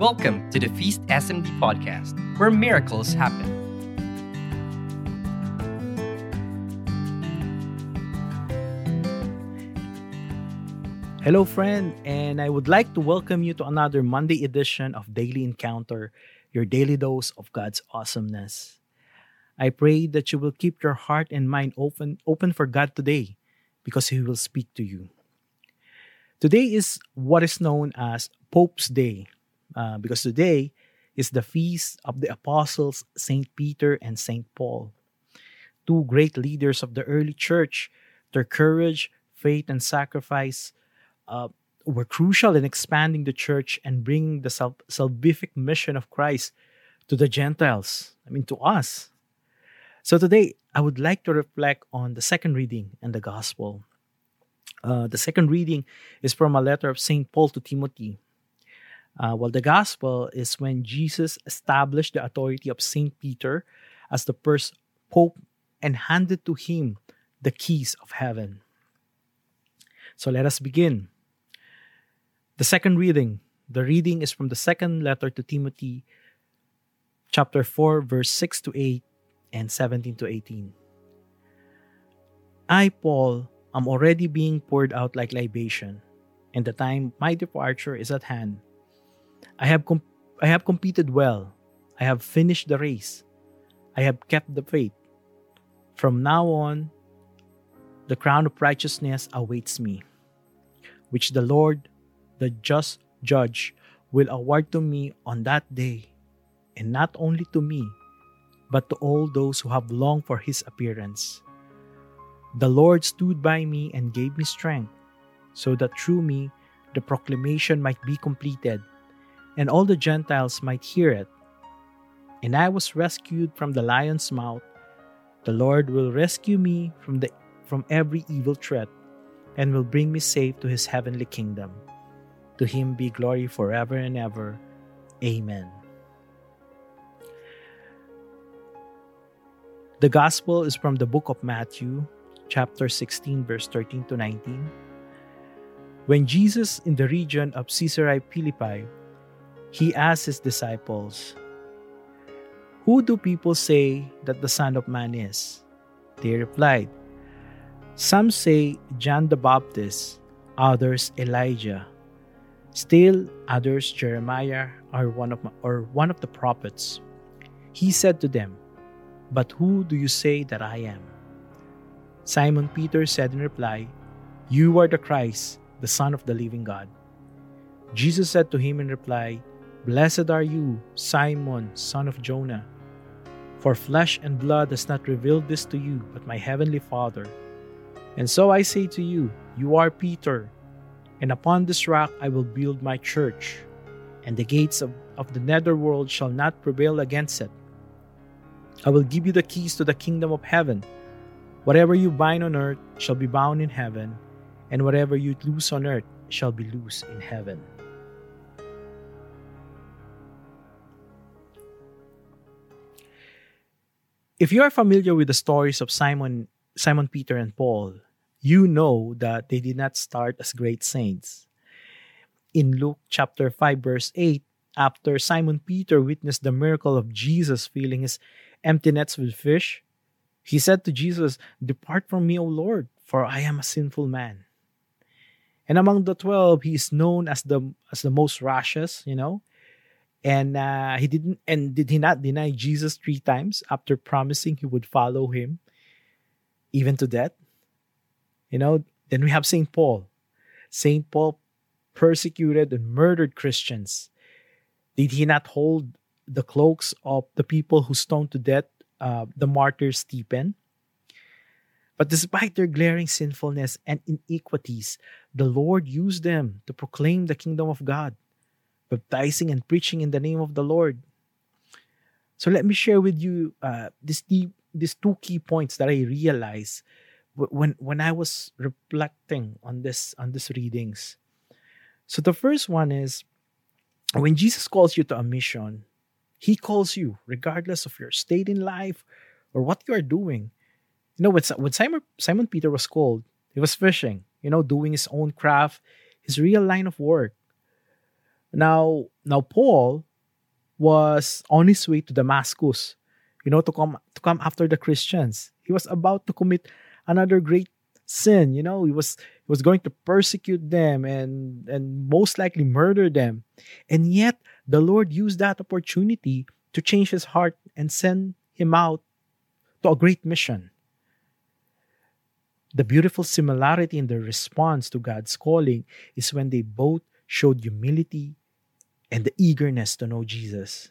Welcome to the Feast SMD podcast, where miracles happen. Hello, friend, and I would like to welcome you to another Monday edition of Daily Encounter, your daily dose of God's awesomeness. I pray that you will keep your heart and mind open, open for God today because He will speak to you. Today is what is known as Pope's Day uh, because today is the feast of the apostles St. Peter and St. Paul, two great leaders of the early church. Their courage, faith, and sacrifice uh, were crucial in expanding the church and bringing the sal- salvific mission of Christ to the Gentiles, I mean, to us. So today, I would like to reflect on the second reading in the Gospel. Uh, the second reading is from a letter of St. Paul to Timothy. Uh, well, the Gospel is when Jesus established the authority of St. Peter as the first Pope and handed to him the keys of heaven. So let us begin. The second reading. The reading is from the second letter to Timothy, chapter 4, verse 6 to 8 and 17 to 18. I, Paul, am already being poured out like libation, and the time my departure is at hand. I have com- I have competed well. I have finished the race. I have kept the faith. From now on, the crown of righteousness awaits me, which the Lord, the just judge, will award to me on that day, and not only to me, but to all those who have longed for his appearance. The Lord stood by me and gave me strength, so that through me the proclamation might be completed, and all the Gentiles might hear it. And I was rescued from the lion's mouth. The Lord will rescue me from the from every evil threat, and will bring me safe to his heavenly kingdom. To him be glory forever and ever. Amen. The Gospel is from the book of Matthew, chapter 16, verse 13 to 19. When Jesus in the region of Caesarea Philippi, he asked his disciples, Who do people say that the Son of Man is? They replied, Some say John the Baptist, others Elijah, still others Jeremiah or one of or one of the prophets. He said to them, But who do you say that I am? Simon Peter said in reply, You are the Christ, the Son of the living God. Jesus said to him in reply, Blessed are you, Simon, son of Jonah. For flesh and blood has not revealed this to you, but my heavenly Father. And so I say to you, You are Peter, and upon this rock I will build my church, and the gates of, of the netherworld shall not prevail against it. I will give you the keys to the kingdom of heaven. Whatever you bind on earth shall be bound in heaven, and whatever you loose on earth shall be loose in heaven. If you are familiar with the stories of Simon, Simon Peter and Paul, you know that they did not start as great saints. In Luke chapter 5 verse 8, after Simon Peter witnessed the miracle of Jesus filling his empty nets with fish, he said to Jesus, Depart from me, O Lord, for I am a sinful man. And among the twelve, he is known as the as the most righteous, you know. And uh, he didn't and did he not deny Jesus three times after promising he would follow him even to death? You know, then we have Saint Paul. Saint Paul persecuted and murdered Christians. Did he not hold the cloaks of the people who stoned to death uh, the martyr Stephen. But despite their glaring sinfulness and iniquities, the Lord used them to proclaim the kingdom of God, baptizing and preaching in the name of the Lord. So let me share with you uh, these, these two key points that I realized when when I was reflecting on this on these readings. So the first one is when Jesus calls you to a mission, he calls you, regardless of your state in life or what you are doing. You know, when, when Simon, Simon Peter was called, he was fishing, you know, doing his own craft, his real line of work. Now, now Paul was on his way to Damascus, you know, to come to come after the Christians. He was about to commit another great sin, you know. He was he was going to persecute them and and most likely murder them. And yet the Lord used that opportunity to change his heart and send him out to a great mission. The beautiful similarity in their response to God's calling is when they both showed humility and the eagerness to know Jesus.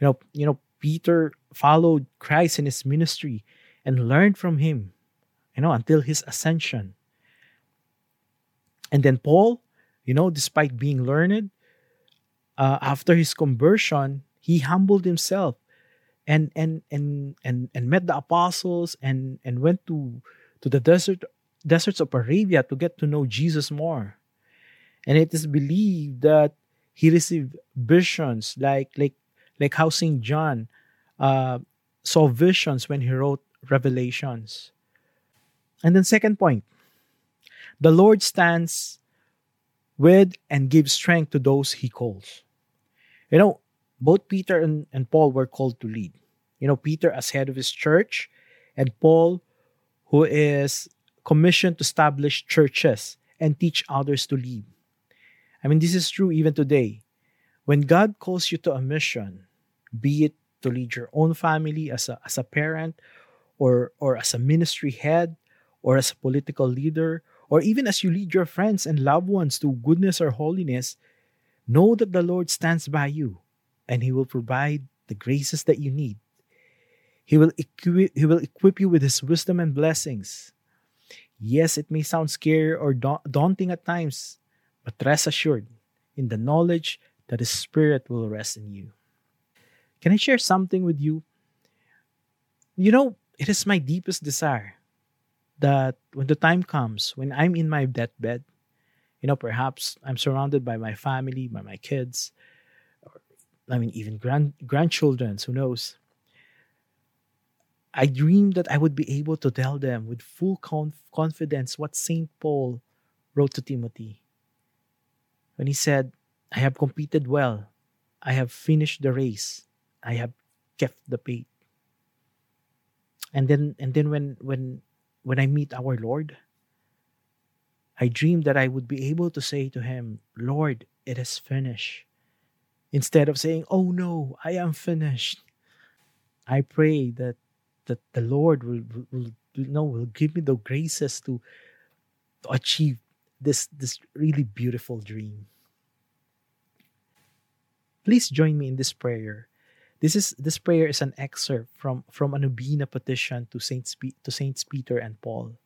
You know, you know, Peter followed Christ in his ministry and learned from him, you know, until his ascension. And then Paul, you know, despite being learned, uh, after his conversion, he humbled himself and and and and and met the apostles and and went to to the desert deserts of Arabia to get to know Jesus more. And it is believed that he received visions like like like how Saint John uh, saw visions when he wrote Revelations. And then second point, the Lord stands with and gives strength to those he calls. You know, both Peter and, and Paul were called to lead. You know, Peter as head of his church, and Paul, who is commissioned to establish churches and teach others to lead. I mean, this is true even today. When God calls you to a mission, be it to lead your own family as a, as a parent, or, or as a ministry head, or as a political leader, or even as you lead your friends and loved ones to goodness or holiness, know that the Lord stands by you and He will provide the graces that you need. He will, equi- he will equip you with His wisdom and blessings. Yes, it may sound scary or da- daunting at times, but rest assured in the knowledge that His Spirit will rest in you. Can I share something with you? You know, it is my deepest desire that when the time comes, when I'm in my deathbed, you know, perhaps I'm surrounded by my family, by my kids, or I mean, even grand grandchildren, who knows? I dream that I would be able to tell them with full conf- confidence what St. Paul wrote to Timothy when he said, I have competed well. I have finished the race. I have kept the faith. And then and then when when when I meet our Lord, I dream that I would be able to say to him, Lord, it is finished. Instead of saying, Oh no, I am finished. I pray that that the Lord will, will, will will give me the graces to, to achieve this this really beautiful dream. Please join me in this prayer. This is this prayer is an excerpt from from a Novena petition to Saints to Saints Peter and Paul.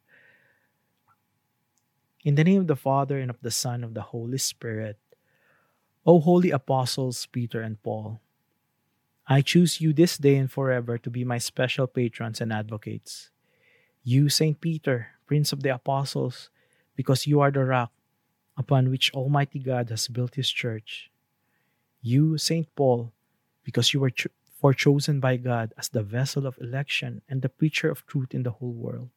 In the name of the Father and of the Son and of the Holy Spirit, O holy apostles Peter and Paul, I choose you this day and forever to be my special patrons and advocates. You, Saint Peter, Prince of the Apostles, because you are the rock upon which Almighty God has built his church. You, Saint Paul, because you were cho- forechosen by God as the vessel of election and the preacher of truth in the whole world.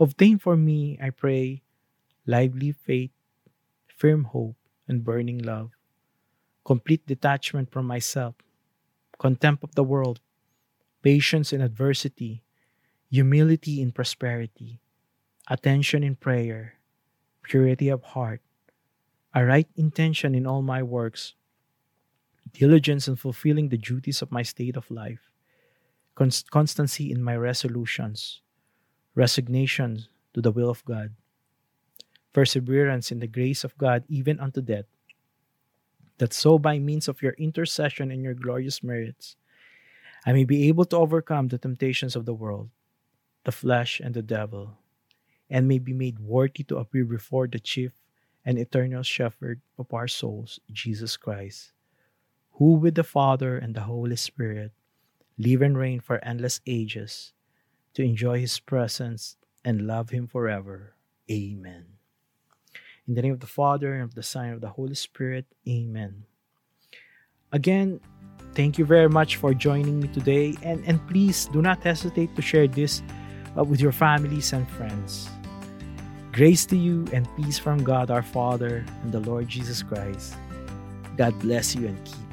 Obtain for me, I pray, lively faith, firm hope, and burning love, complete detachment from myself, contempt of the world, patience in adversity, humility in prosperity, attention in prayer, purity of heart, a right intention in all my works, diligence in fulfilling the duties of my state of life, const- constancy in my resolutions, resignation to the will of God, perseverance in the grace of God even unto death, that so by means of your intercession and your glorious merits, I may be able to overcome the temptations of the world, the flesh, and the devil, and may be made worthy to appear before the chief and eternal shepherd of our souls, Jesus Christ, who with the Father and the Holy Spirit live and reign for endless ages, to enjoy his presence and love him forever. Amen. In the name of the Father, and of the Son, and of the Holy Spirit. Amen. Again, thank you very much for joining me today. And, and please do not hesitate to share this uh, with your families and friends. Grace to you and peace from God our Father and the Lord Jesus Christ. God bless you and keep